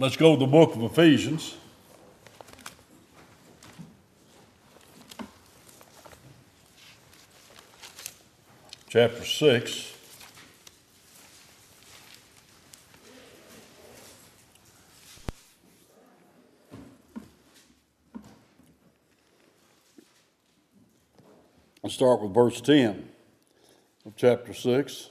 Let's go to the book of Ephesians. Chapter 6. I'll start with verse 10 of chapter 6.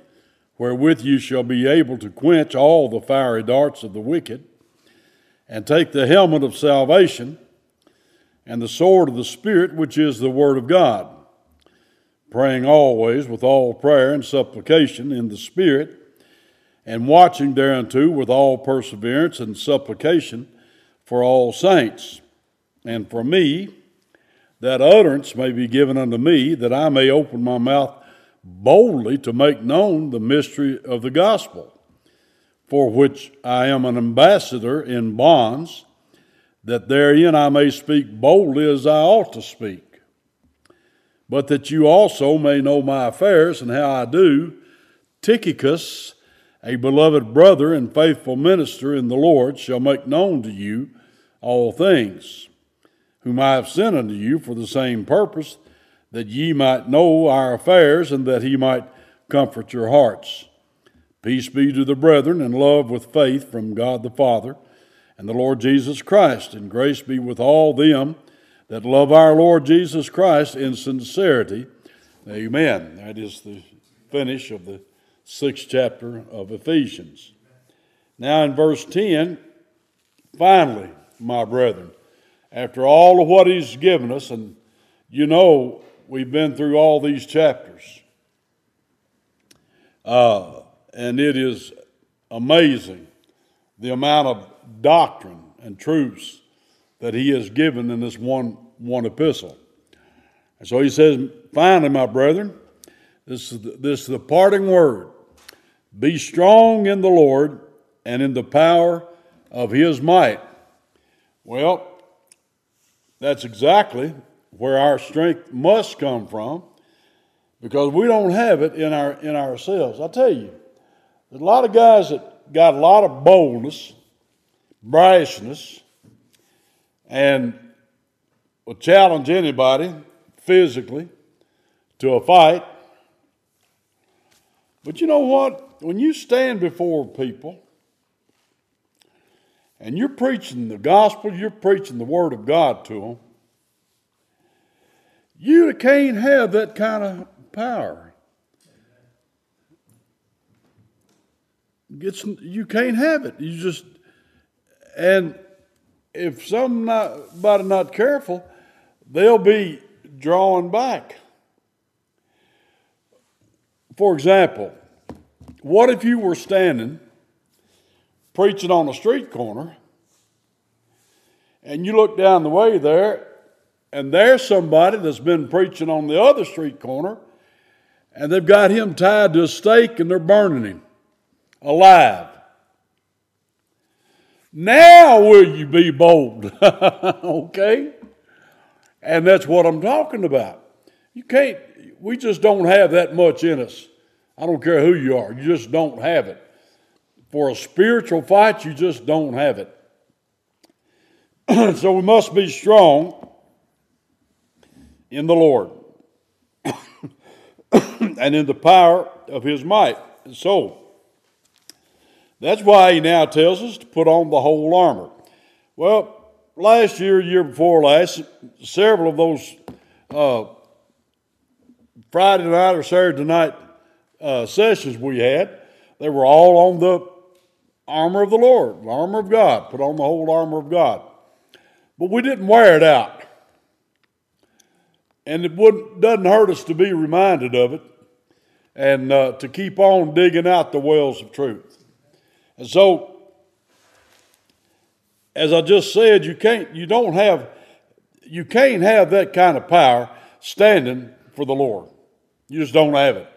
wherewith you shall be able to quench all the fiery darts of the wicked, and take the helmet of salvation and the sword of the Spirit, which is the Word of God, praying always with all prayer and supplication in the Spirit, and watching thereunto with all perseverance and supplication for all saints, and for me, that utterance may be given unto me, that I may open my mouth boldly to make known the mystery of the gospel, for which I am an ambassador in bonds, that therein I may speak boldly as I ought to speak. But that you also may know my affairs and how I do, Tychicus, a beloved brother and faithful minister in the Lord, shall make known to you all things, whom I have sent unto you for the same purpose that ye might know our affairs, and that he might comfort your hearts. Peace be to the brethren, and love with faith from God the Father and the Lord Jesus Christ, and grace be with all them that love our Lord Jesus Christ in sincerity. Amen. That is the finish of the sixth chapter of Ephesians. Now, in verse 10, finally, my brethren, after all of what he's given us, and you know, we've been through all these chapters. Uh, and it is amazing the amount of doctrine and truths that he has given in this one, one epistle. And so he says, finally, my brethren, this is, the, this is the parting word be strong in the Lord and in the power of his might. Well, that's exactly where our strength must come from because we don't have it in, our, in ourselves. I tell you, there's a lot of guys that got a lot of boldness, brashness, and will challenge anybody physically to a fight. But you know what? When you stand before people and you're preaching the gospel, you're preaching the word of God to them, you can't have that kind of power. It's, you can't have it. You just, and if somebody not careful, they'll be drawing back. For example, what if you were standing preaching on a street corner and you look down the way there and there's somebody that's been preaching on the other street corner, and they've got him tied to a stake and they're burning him alive. Now will you be bold? okay? And that's what I'm talking about. You can't, we just don't have that much in us. I don't care who you are, you just don't have it. For a spiritual fight, you just don't have it. so we must be strong in the Lord and in the power of his might. So, that's why he now tells us to put on the whole armor. Well, last year, year before last, several of those uh, Friday night or Saturday night uh, sessions we had, they were all on the armor of the Lord, the armor of God, put on the whole armor of God. But we didn't wear it out. And it wouldn't, doesn't hurt us to be reminded of it and uh, to keep on digging out the wells of truth. And so, as I just said, you can't, you don't have, you can't have that kind of power standing for the Lord. You just don't have it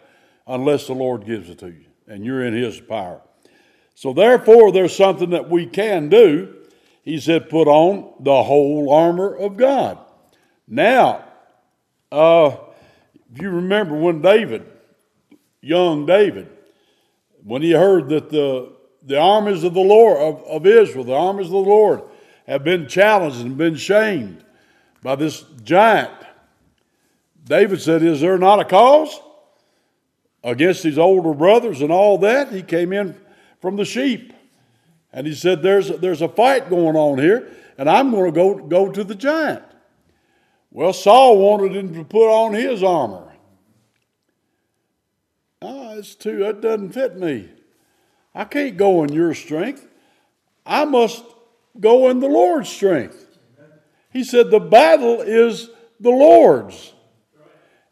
unless the Lord gives it to you and you're in His power. So, therefore, there's something that we can do. He said, put on the whole armor of God. Now, uh, if you remember when David, young David, when he heard that the, the armies of the Lord, of, of Israel, the armies of the Lord, have been challenged and been shamed by this giant, David said, Is there not a cause against his older brothers and all that? He came in from the sheep. And he said, There's, there's a fight going on here, and I'm going to go, go to the giant. Well, Saul wanted him to put on his armor. Ah, it's too, that doesn't fit me. I can't go in your strength. I must go in the Lord's strength. He said, The battle is the Lord's.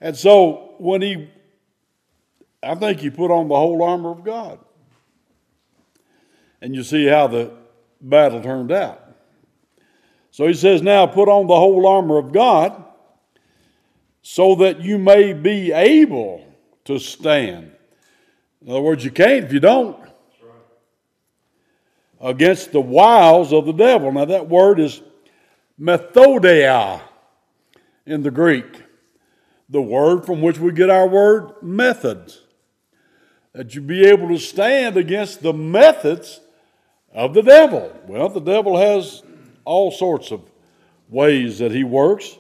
And so when he, I think he put on the whole armor of God. And you see how the battle turned out. So he says, Now put on the whole armor of God so that you may be able to stand. In other words, you can't if you don't. Against the wiles of the devil. Now, that word is methodia in the Greek, the word from which we get our word methods. That you be able to stand against the methods of the devil. Well, the devil has all sorts of ways that he works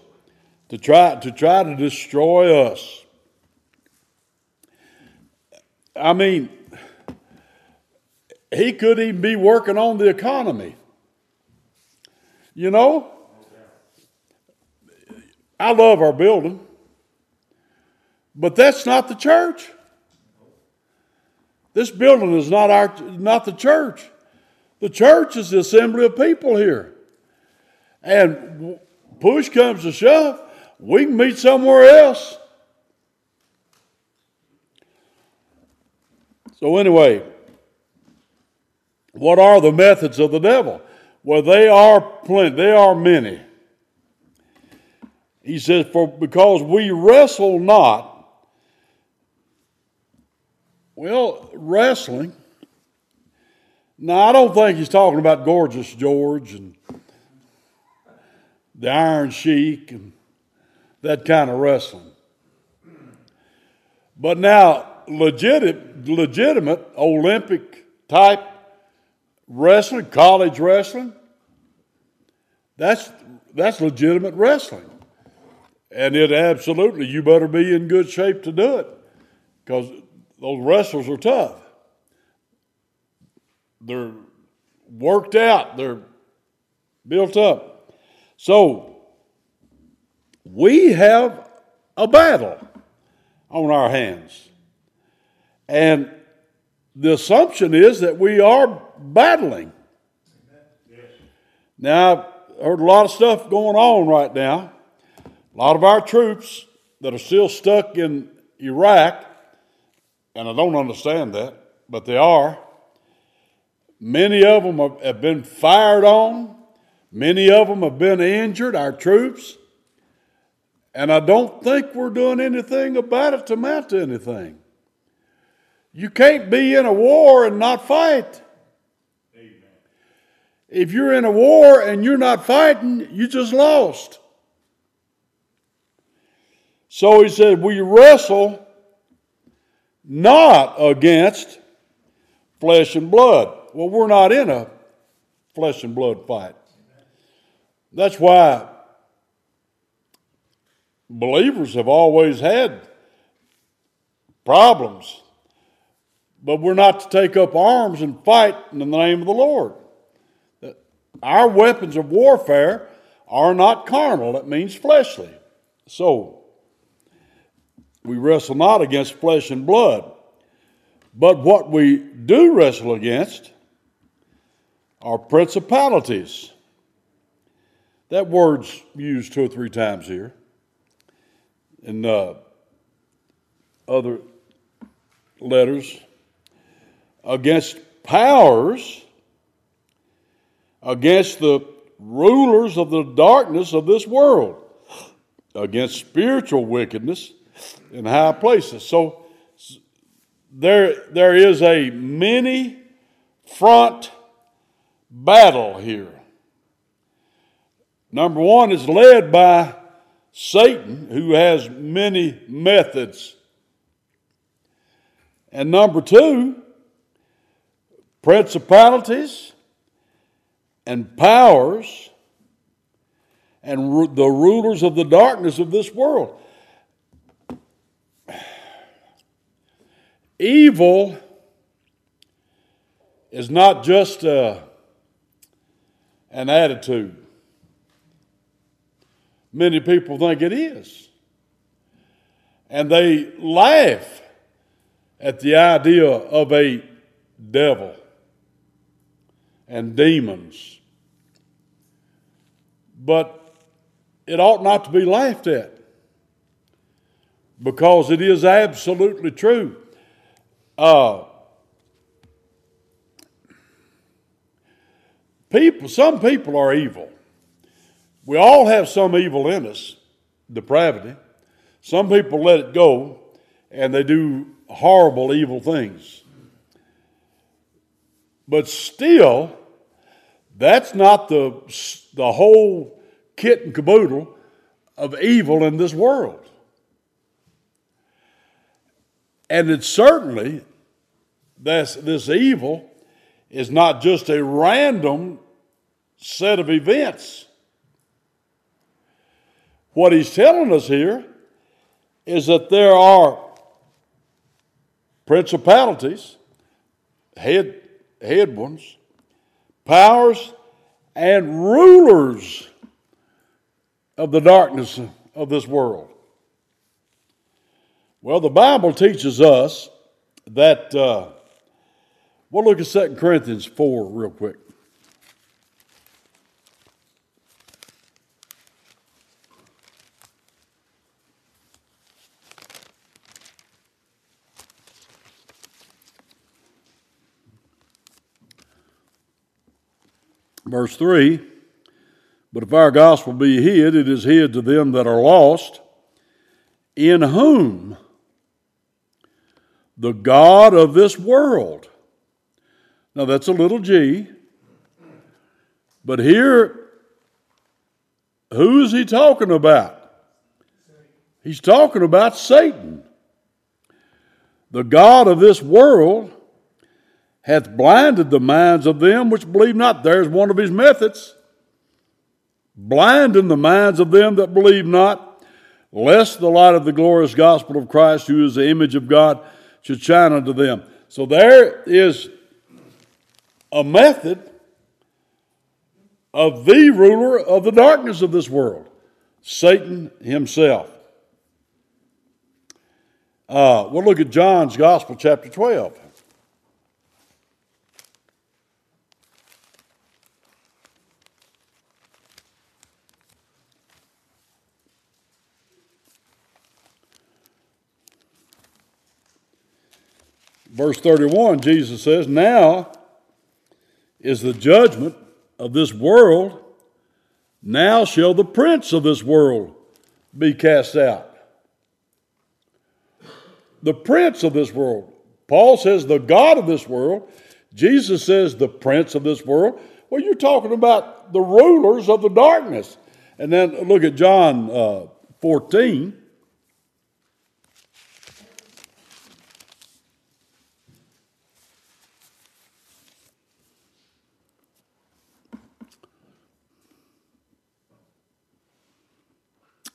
to try to try to destroy us. I mean, he could even be working on the economy. You know? I love our building, but that's not the church. This building is not our not the church. The church is the assembly of people here. And push comes to shove, we can meet somewhere else. So, anyway, what are the methods of the devil? Well, they are plenty, they are many. He says, For because we wrestle not. Well, wrestling. Now, I don't think he's talking about Gorgeous George and the Iron Sheik and that kind of wrestling. But now, legitimate, legitimate Olympic type wrestling, college wrestling, that's, that's legitimate wrestling. And it absolutely, you better be in good shape to do it because those wrestlers are tough. They're worked out, they're built up. So, we have a battle on our hands. And the assumption is that we are battling. Now, I've heard a lot of stuff going on right now. A lot of our troops that are still stuck in Iraq, and I don't understand that, but they are. Many of them have been fired on. Many of them have been injured, our troops, and I don't think we're doing anything about it to amount to anything. You can't be in a war and not fight. Amen. If you're in a war and you're not fighting, you just lost. So he said, We wrestle not against flesh and blood. Well, we're not in a flesh and blood fight. That's why believers have always had problems, but we're not to take up arms and fight in the name of the Lord. our weapons of warfare are not carnal, it means fleshly. So, we wrestle not against flesh and blood, but what we do wrestle against are principalities. That word's used two or three times here. In uh, other letters, against powers, against the rulers of the darkness of this world, against spiritual wickedness in high places. So there, there is a many front battle here. Number one is led by Satan, who has many methods. And number two, principalities and powers and the rulers of the darkness of this world. Evil is not just uh, an attitude. Many people think it is. And they laugh at the idea of a devil and demons. But it ought not to be laughed at because it is absolutely true. Uh, people, some people are evil. We all have some evil in us, depravity. Some people let it go and they do horrible, evil things. But still, that's not the, the whole kit and caboodle of evil in this world. And it's certainly this, this evil is not just a random set of events. What he's telling us here is that there are principalities, head, head ones, powers, and rulers of the darkness of this world. Well, the Bible teaches us that, uh, we'll look at 2 Corinthians 4 real quick. Verse 3 But if our gospel be hid, it is hid to them that are lost, in whom the God of this world. Now that's a little g, but here, who is he talking about? He's talking about Satan. The God of this world hath blinded the minds of them which believe not. There's one of his methods. Blinding the minds of them that believe not, lest the light of the glorious gospel of Christ, who is the image of God, should shine unto them. So there is a method of the ruler of the darkness of this world, Satan himself. Uh, we'll look at John's Gospel, chapter 12. Verse 31, Jesus says, Now is the judgment of this world. Now shall the prince of this world be cast out. The prince of this world. Paul says the God of this world. Jesus says the prince of this world. Well, you're talking about the rulers of the darkness. And then look at John uh, 14.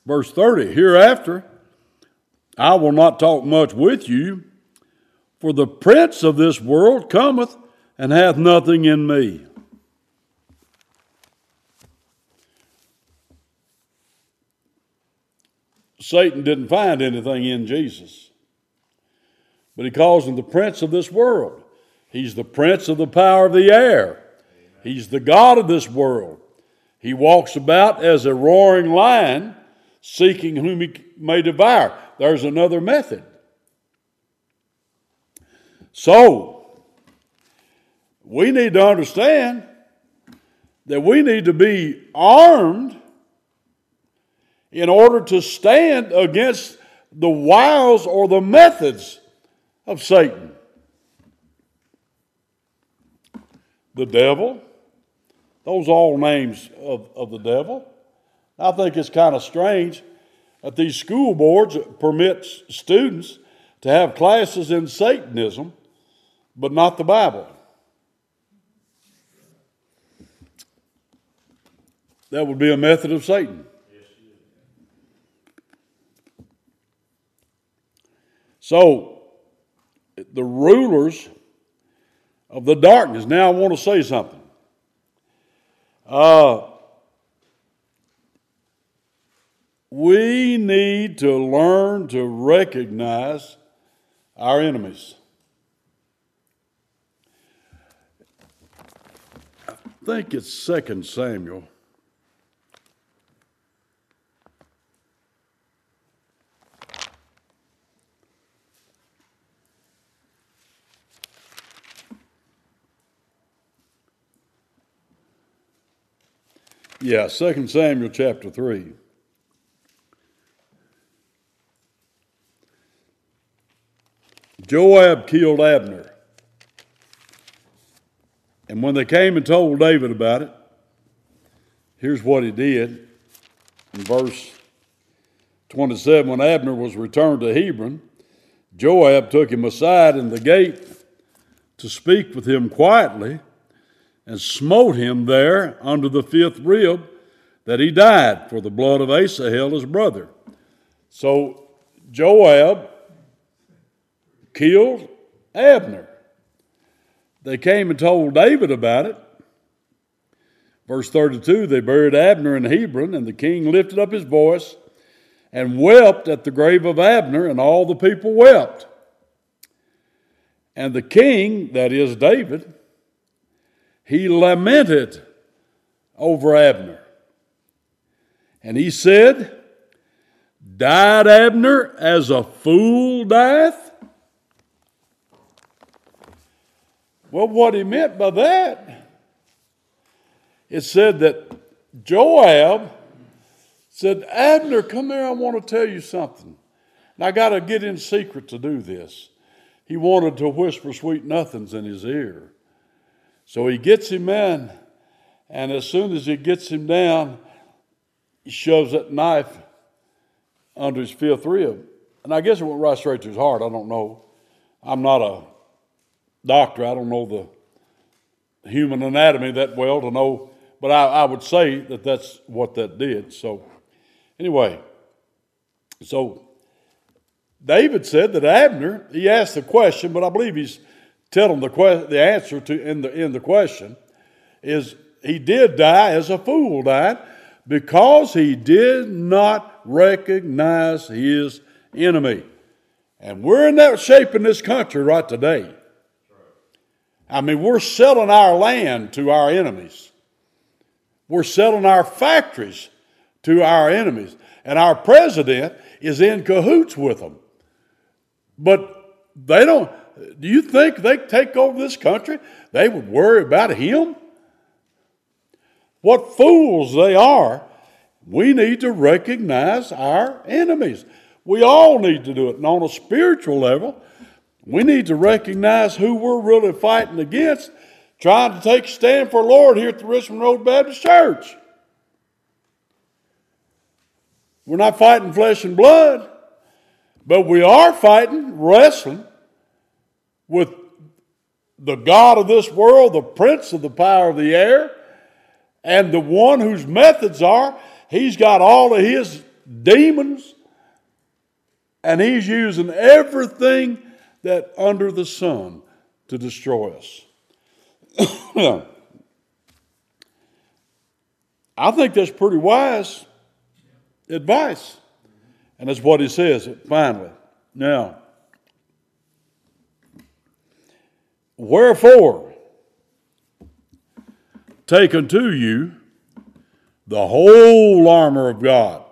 Verse 30 Hereafter, I will not talk much with you, for the prince of this world cometh and hath nothing in me. Satan didn't find anything in Jesus, but he calls him the prince of this world. He's the prince of the power of the air, he's the God of this world. He walks about as a roaring lion seeking whom he may devour. There's another method. So, we need to understand that we need to be armed in order to stand against the wiles or the methods of Satan. The devil, those all names of, of the devil. I think it's kind of strange that these school boards permit students to have classes in Satanism, but not the Bible. That would be a method of Satan. So, the rulers of the darkness. Now, I want to say something. Uh, we need to learn to recognize our enemies. I think it's Second Samuel. Yeah, 2 Samuel chapter 3. Joab killed Abner. And when they came and told David about it, here's what he did. In verse 27, when Abner was returned to Hebron, Joab took him aside in the gate to speak with him quietly and smote him there under the fifth rib that he died for the blood of Asahel his brother. So Joab killed Abner. They came and told David about it. Verse 32 they buried Abner in Hebron, and the king lifted up his voice and wept at the grave of Abner, and all the people wept. And the king, that is David, he lamented over Abner. And he said, Died Abner as a fool dieth? Well, what he meant by that, it said that Joab said, Abner, come here, I want to tell you something. And I got to get in secret to do this. He wanted to whisper sweet nothings in his ear. So he gets him in, and as soon as he gets him down, he shoves that knife under his fifth rib. And I guess it went right straight to his heart. I don't know. I'm not a doctor. I don't know the human anatomy that well to know, but I, I would say that that's what that did. So, anyway, so David said that Abner, he asked the question, but I believe he's telling the, que- the answer to in the, in the question is he did die as a fool died because he did not recognize his enemy. And we're in that shape in this country right today. I mean, we're selling our land to our enemies. We're selling our factories to our enemies. And our president is in cahoots with them. But they don't, do you think they take over this country? They would worry about him? What fools they are. We need to recognize our enemies. We all need to do it. And on a spiritual level, we need to recognize who we're really fighting against, trying to take a stand for Lord here at the Richmond Road Baptist Church. We're not fighting flesh and blood, but we are fighting, wrestling with the God of this world, the prince of the power of the air, and the one whose methods are he's got all of his demons and he's using everything that under the sun to destroy us. I think that's pretty wise advice. And that's what he says finally. Now, wherefore, take unto you the whole armor of God,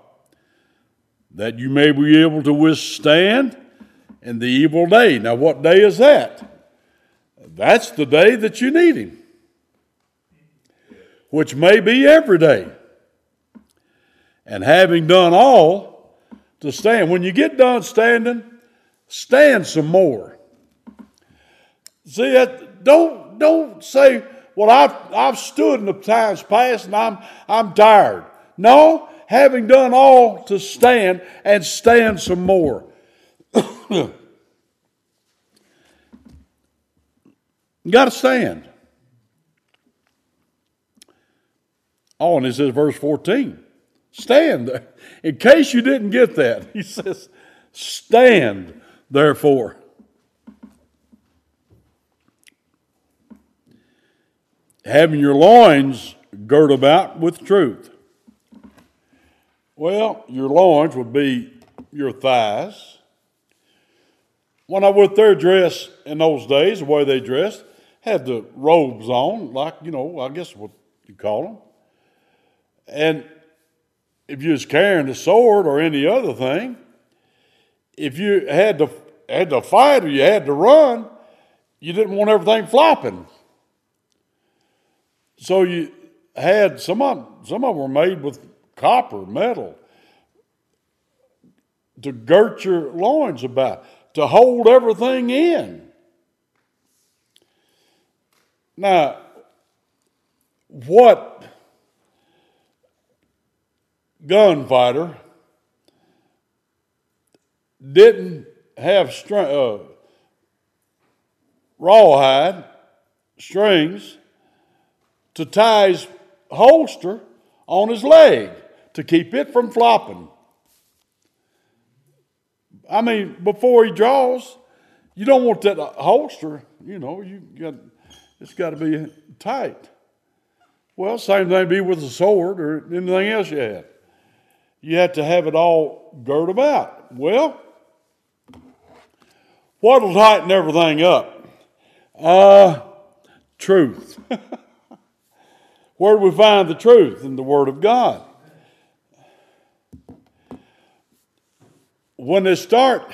that you may be able to withstand in the evil day. Now, what day is that? That's the day that you need Him, which may be every day. And having done all, to stand. When you get done standing, stand some more. See? Don't don't say, "Well, I've I've stood in the times past and I'm I'm tired." No, having done all to stand and stand some more. you got to stand. Oh, and it says, verse 14, stand. In case you didn't get that, he says, stand therefore. Having your loins girt about with truth. Well, your loins would be your thighs. When I with their dress in those days, the way they dressed, had the robes on, like, you know, I guess what you call them. And if you was carrying a sword or any other thing, if you had to had to fight or you had to run, you didn't want everything flopping. So you had some of some of them were made with copper, metal, to girt your loins about, to hold everything in. Now, what gunfighter didn't have string, uh, rawhide strings to tie his holster on his leg to keep it from flopping. I mean, before he draws, you don't want that holster, you know, you got it's got to be tight. Well, same thing be with a sword or anything else you have you have to have it all girt about. Well, what'll tighten everything up? Uh, truth. Where do we find the truth? In the Word of God. When they start,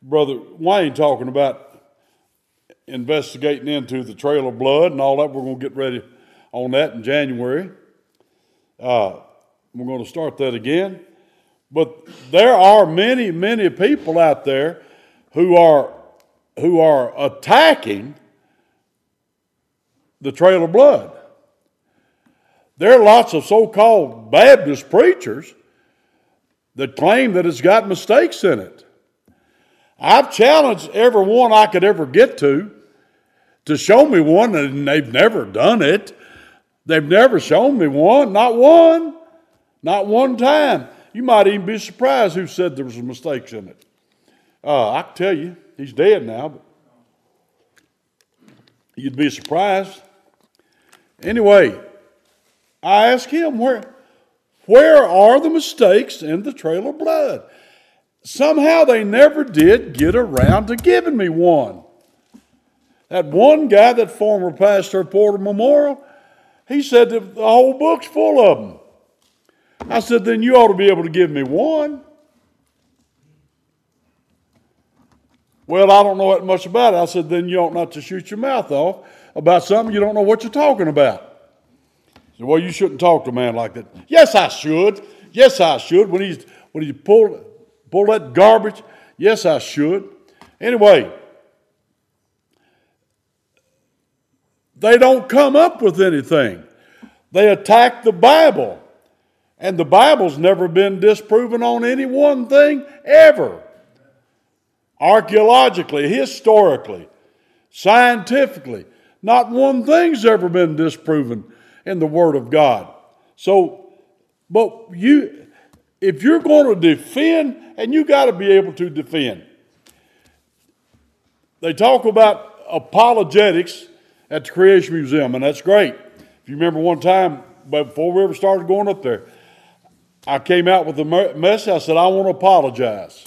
Brother Wayne talking about investigating into the trail of blood and all that, we're going to get ready on that in January. Uh, we're going to start that again. But there are many, many people out there who are, who are attacking the trail of blood. There are lots of so called Baptist preachers that claim that it's got mistakes in it. I've challenged everyone I could ever get to to show me one, and they've never done it. They've never shown me one, not one. Not one time. You might even be surprised who said there was mistakes in it. Uh, I can tell you, he's dead now, but you'd be surprised. Anyway, I asked him where, where are the mistakes in the trail of blood? Somehow they never did get around to giving me one. That one guy, that former pastor of Porter Memorial, he said that the whole book's full of them. I said, then you ought to be able to give me one. Well, I don't know that much about it. I said, then you ought not to shoot your mouth off about something you don't know what you're talking about. He said, well, you shouldn't talk to a man like that. Yes, I should. Yes, I should. When he's when he pull pull that garbage, yes, I should. Anyway, they don't come up with anything. They attack the Bible. And the Bible's never been disproven on any one thing ever. Archaeologically, historically, scientifically, not one thing's ever been disproven in the Word of God. So, but you, if you're going to defend, and you got to be able to defend. They talk about apologetics at the Creation Museum, and that's great. If you remember one time, before we ever started going up there, I came out with a message. I said, I want to apologize.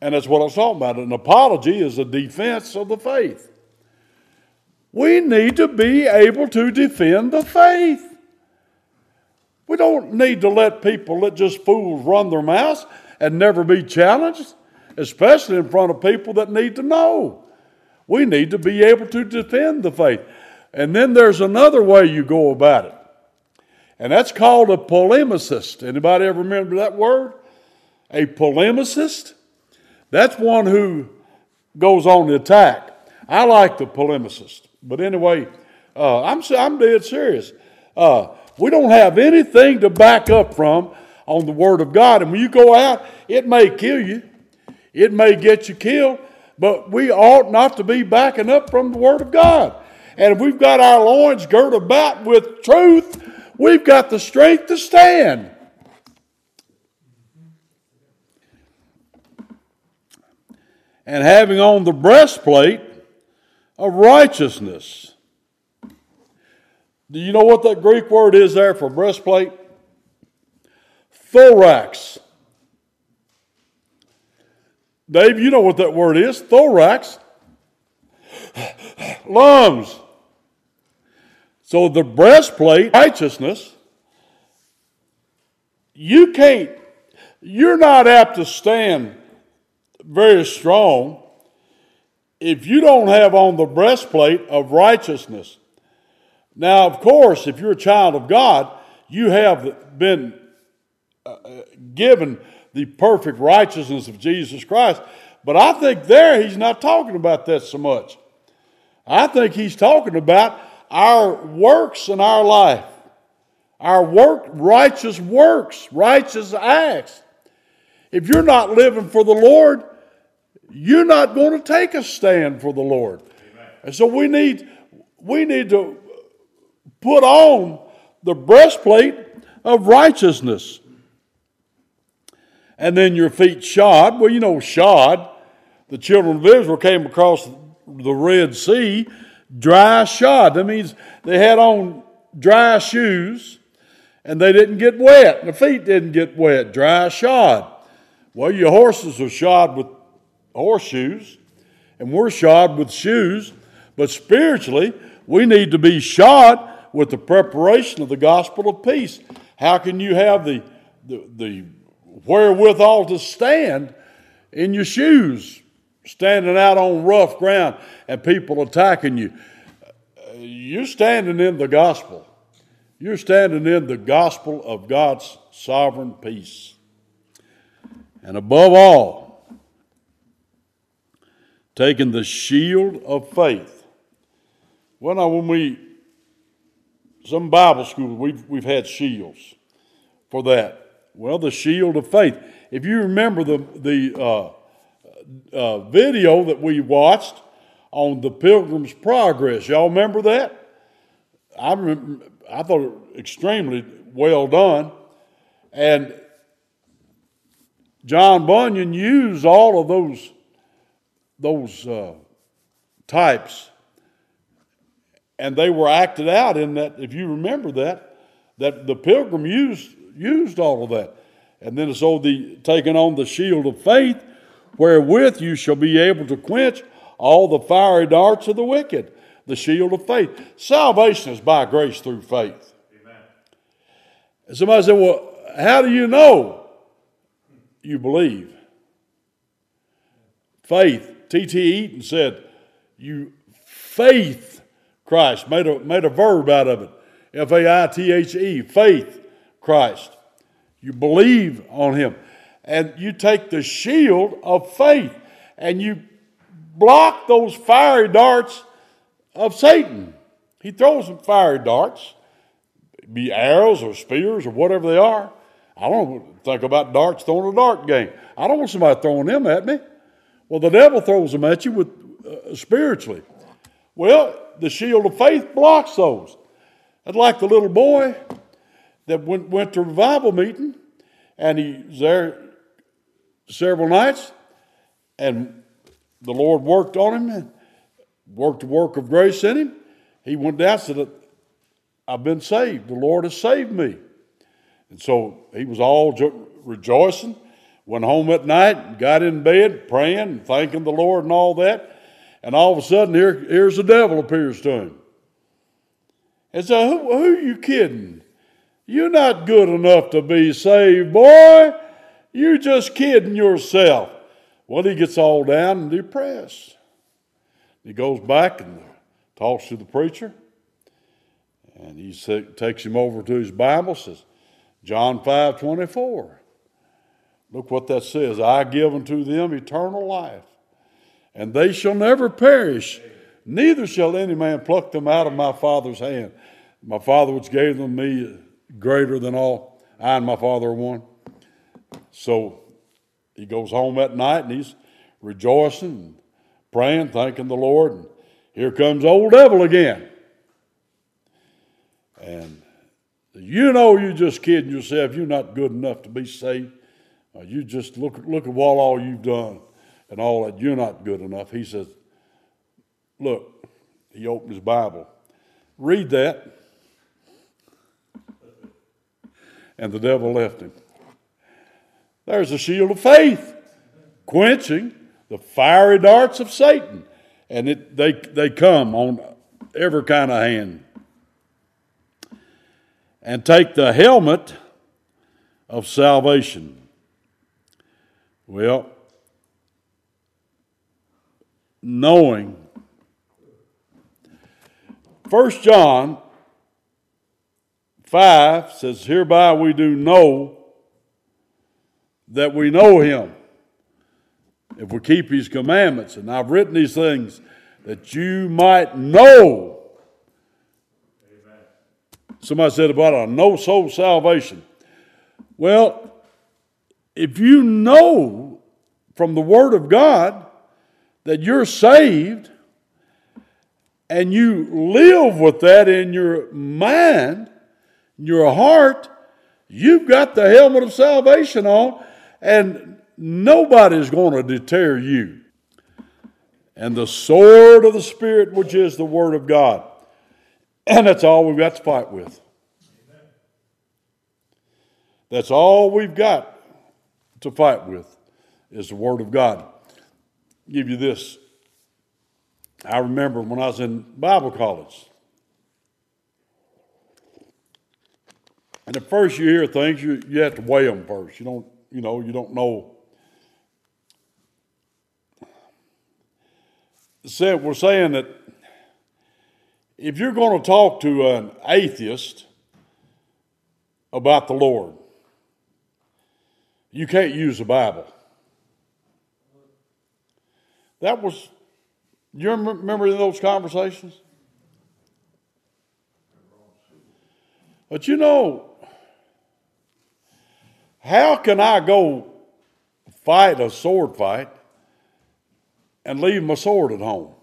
And that's what I was talking about. An apology is a defense of the faith. We need to be able to defend the faith. We don't need to let people let just fools run their mouths and never be challenged, especially in front of people that need to know. We need to be able to defend the faith. And then there's another way you go about it. And that's called a polemicist. Anybody ever remember that word? A polemicist? That's one who goes on the attack. I like the polemicist. But anyway, uh, I'm, I'm dead serious. Uh, we don't have anything to back up from on the Word of God. And when you go out, it may kill you, it may get you killed, but we ought not to be backing up from the Word of God. And if we've got our loins girded about with truth, we've got the strength to stand. And having on the breastplate of righteousness. Do you know what that Greek word is there for breastplate? Thorax. Dave, you know what that word is thorax. Lungs. So the breastplate, righteousness, you can't, you're not apt to stand very strong if you don't have on the breastplate of righteousness. Now, of course, if you're a child of God, you have been uh, uh, given the perfect righteousness of Jesus Christ. But I think there he's not talking about that so much. I think he's talking about our works in our life, our work, righteous works, righteous acts. If you're not living for the Lord, you're not going to take a stand for the Lord. Amen. And so we need, we need to put on the breastplate of righteousness. And then your feet shod. Well, you know, shod. The children of Israel came across the Red Sea dry shod. That means they had on dry shoes and they didn't get wet. The feet didn't get wet, dry shod. Well, your horses are shod with horseshoes, and we're shod with shoes, but spiritually, we need to be shod with the preparation of the gospel of peace. How can you have the, the, the wherewithal to stand in your shoes, standing out on rough ground and people attacking you? You're standing in the gospel. You're standing in the gospel of God's sovereign peace. And above all, taking the shield of faith. Well, now, when we some Bible schools, we've, we've had shields for that. Well, the shield of faith. If you remember the, the uh, uh, video that we watched on the Pilgrim's Progress, y'all remember that? I, remember, I thought it extremely well done. And John Bunyan used all of those, those uh, types and they were acted out in that, if you remember that, that the pilgrim used, used all of that. And then it's so the taking on the shield of faith, wherewith you shall be able to quench all the fiery darts of the wicked. The shield of faith. Salvation is by grace through faith. Amen. Somebody said, Well, how do you know you believe? Faith. T.T. Eaton said, You faith Christ, made a, made a verb out of it. F A I T H E, faith, Christ. You believe on Him. And you take the shield of faith and you block those fiery darts of Satan. He throws some fiery darts, be arrows or spears or whatever they are. I don't think about darts throwing a dart game. I don't want somebody throwing them at me. Well, the devil throws them at you with uh, spiritually. Well, the shield of faith blocks those. That's like the little boy that went, went to revival meeting and he was there several nights and the Lord worked on him and worked the work of grace in him. He went down to the I've been saved. The Lord has saved me. And so he was all jo- rejoicing, went home at night, got in bed, praying, thanking the Lord and all that. And all of a sudden, here, here's the devil appears to him. And so, who, who are you kidding? You're not good enough to be saved, boy. You're just kidding yourself. Well, he gets all down and depressed. He goes back and talks to the preacher. And he takes him over to his Bible, says, John 5 24. Look what that says I give unto them eternal life, and they shall never perish, neither shall any man pluck them out of my Father's hand. My Father, which gave them me, greater than all. I and my Father are one. So he goes home that night and he's rejoicing, praying, thanking the Lord. And here comes old devil again. And you know you're just kidding yourself. You're not good enough to be saved. Uh, you just look, look at what all you've done and all that. You're not good enough. He says, Look, he opened his Bible. Read that. And the devil left him. There's a shield of faith, quenching the fiery darts of Satan. And it, they, they come on every kind of hand. And take the helmet of salvation. Well, knowing. First John 5 says, Hereby we do know that we know him if we keep his commandments. And I've written these things that you might know. Amen. Somebody said about a no soul salvation. Well, if you know from the Word of God that you're saved and you live with that in your mind, your heart, you've got the helmet of salvation on and nobody's going to deter you. And the sword of the Spirit, which is the Word of God. And that's all we've got to fight with. That's all we've got to fight with is the Word of God. I'll give you this. I remember when I was in Bible college. And at first you hear things, you, you have to weigh them first. You don't you know, you don't know. So we're saying that if you're going to talk to an atheist about the Lord, you can't use the Bible. That was, you remember those conversations? But you know, how can I go fight a sword fight and leave my sword at home?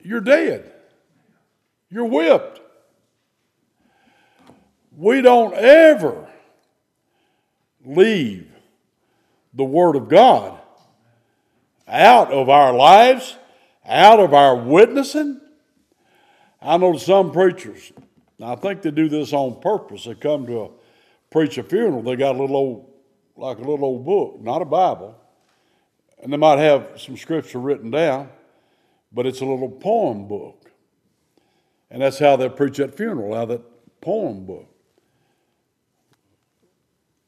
You're dead. You're whipped. We don't ever leave the Word of God out of our lives, out of our witnessing. I know some preachers, now, I think they do this on purpose. They come to a, preach a funeral, they got a little old, like a little old book, not a Bible, and they might have some scripture written down, but it's a little poem book. And that's how they preach at funeral, out of that poem book.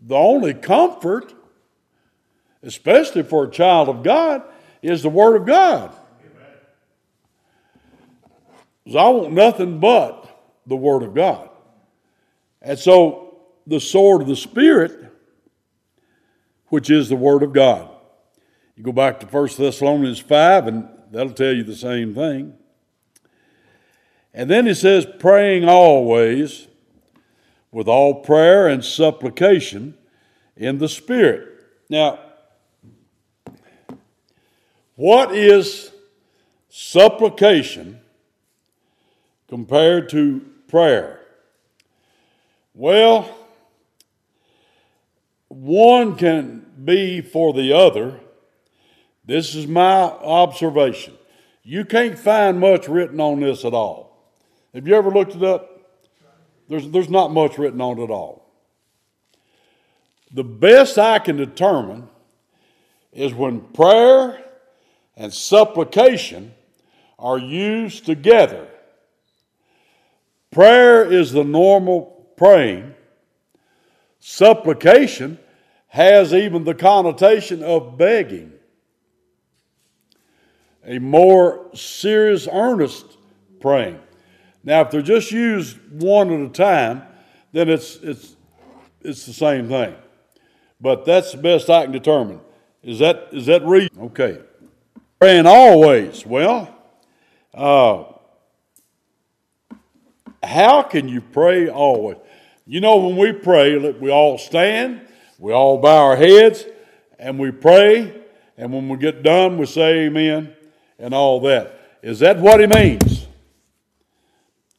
The only comfort, especially for a child of God, is the Word of God. Because I want nothing but the Word of God. And so the sword of the Spirit, which is the Word of God. You go back to 1 Thessalonians 5, and that'll tell you the same thing. And then he says, praying always with all prayer and supplication in the Spirit. Now, what is supplication compared to prayer? Well, one can be for the other. This is my observation. You can't find much written on this at all. Have you ever looked it up? There's, there's not much written on it at all. The best I can determine is when prayer and supplication are used together. Prayer is the normal praying. Supplication has even the connotation of begging. A more serious, earnest praying. Now, if they're just used one at a time, then it's, it's, it's the same thing. But that's the best I can determine. Is that, is that reason? Okay. Praying always. Well, uh, how can you pray always? You know, when we pray, we all stand, we all bow our heads, and we pray, and when we get done, we say amen and all that. Is that what he means?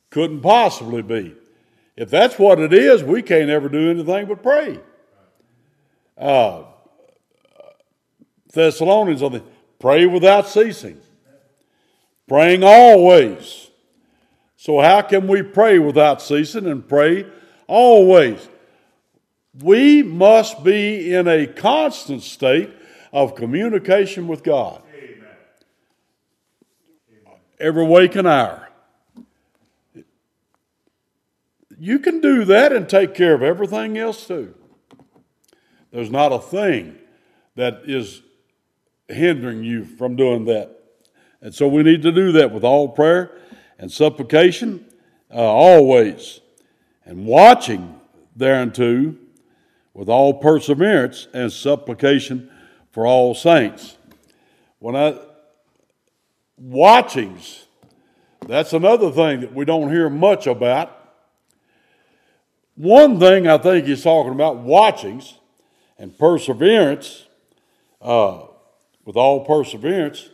Couldn't possibly be. If that's what it is, we can't ever do anything but pray. Uh, Thessalonians on the pray without ceasing, praying always. So, how can we pray without ceasing and pray always? We must be in a constant state of communication with God. Every waking hour. You can do that and take care of everything else too. There's not a thing that is hindering you from doing that. And so we need to do that with all prayer and supplication uh, always, and watching thereunto with all perseverance and supplication for all saints. When I watchings, that's another thing that we don't hear much about. One thing I think he's talking about watchings and perseverance, uh, with all perseverance,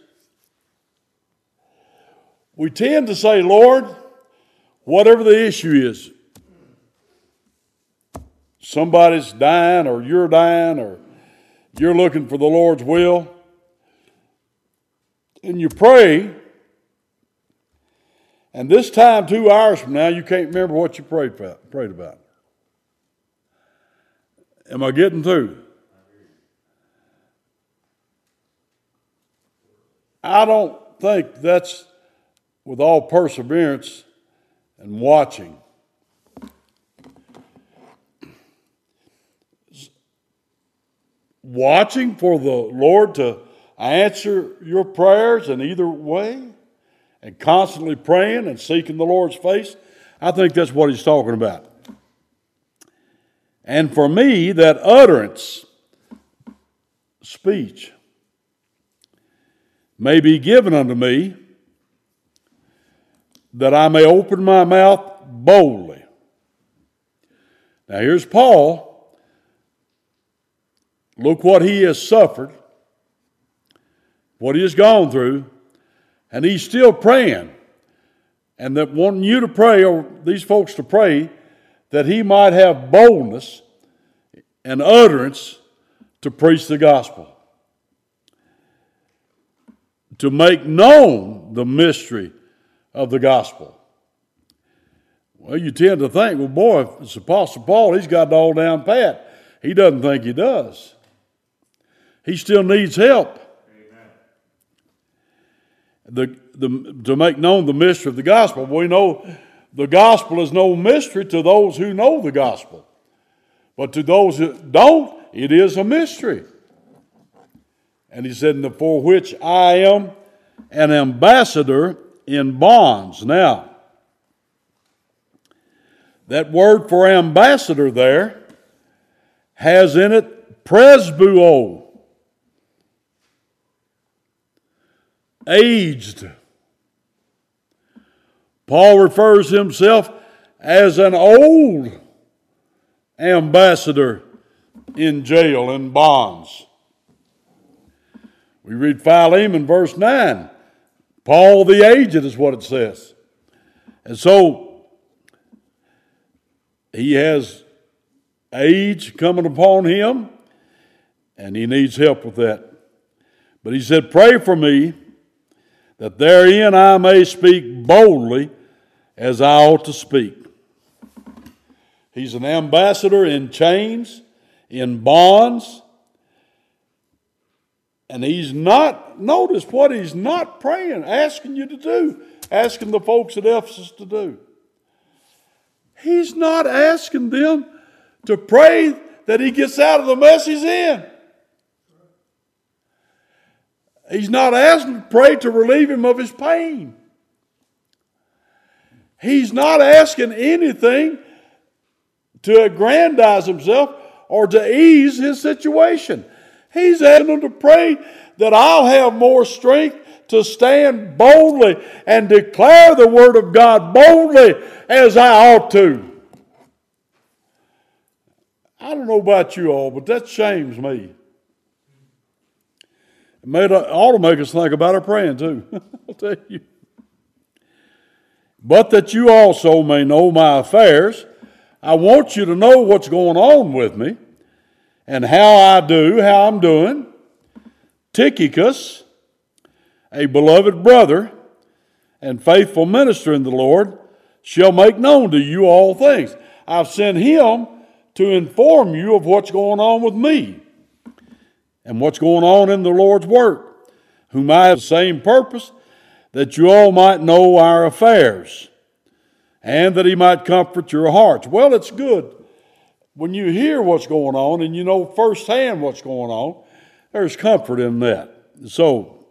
we tend to say, Lord, whatever the issue is, somebody's dying, or you're dying, or you're looking for the Lord's will, and you pray, and this time, two hours from now, you can't remember what you prayed about. Prayed about. Am I getting through? I don't think that's with all perseverance and watching. Watching for the Lord to answer your prayers in either way and constantly praying and seeking the Lord's face. I think that's what he's talking about. And for me, that utterance, speech, may be given unto me that I may open my mouth boldly. Now, here's Paul. Look what he has suffered, what he has gone through, and he's still praying. And that wanting you to pray, or these folks to pray, that he might have boldness and utterance to preach the gospel. To make known the mystery of the gospel. Well, you tend to think, well, boy, if it's Apostle Paul, he's got it all down pat. He doesn't think he does. He still needs help. The, the, to make known the mystery of the gospel. We know the gospel is no mystery to those who know the gospel. But to those who don't, it is a mystery. And he said, For which I am an ambassador in bonds. Now, that word for ambassador there has in it presbuo, aged. Paul refers himself as an old ambassador in jail, in bonds. We read Philemon, verse 9. Paul the aged is what it says. And so he has age coming upon him, and he needs help with that. But he said, Pray for me that therein I may speak boldly as I ought to speak. He's an ambassador in chains, in bonds, and he's not, notice what he's not praying, asking you to do, asking the folks at Ephesus to do. He's not asking them to pray that he gets out of the mess he's in. He's not asking to pray to relieve him of his pain. He's not asking anything to aggrandize himself or to ease his situation. He's asking them to pray that I'll have more strength to stand boldly and declare the Word of God boldly as I ought to. I don't know about you all, but that shames me. It made, ought to make us think about our praying too. I'll tell you. But that you also may know my affairs, I want you to know what's going on with me and how I do, how I'm doing. Tychicus, a beloved brother and faithful minister in the Lord, shall make known to you all things. I've sent him to inform you of what's going on with me and what's going on in the Lord's work, whom I have the same purpose, that you all might know our affairs, and that he might comfort your hearts. Well, it's good when you hear what's going on and you know firsthand what's going on, there's comfort in that. So,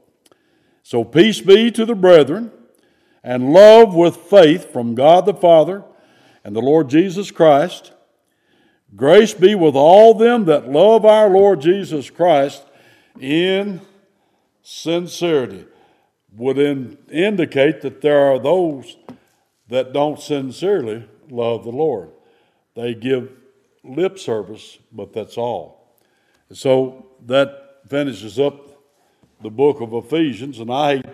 so peace be to the brethren, and love with faith from God the Father and the Lord Jesus Christ. Grace be with all them that love our Lord Jesus Christ in sincerity. Would in, indicate that there are those that don't sincerely love the Lord. They give lip service, but that's all. So that finishes up the book of Ephesians, and I hate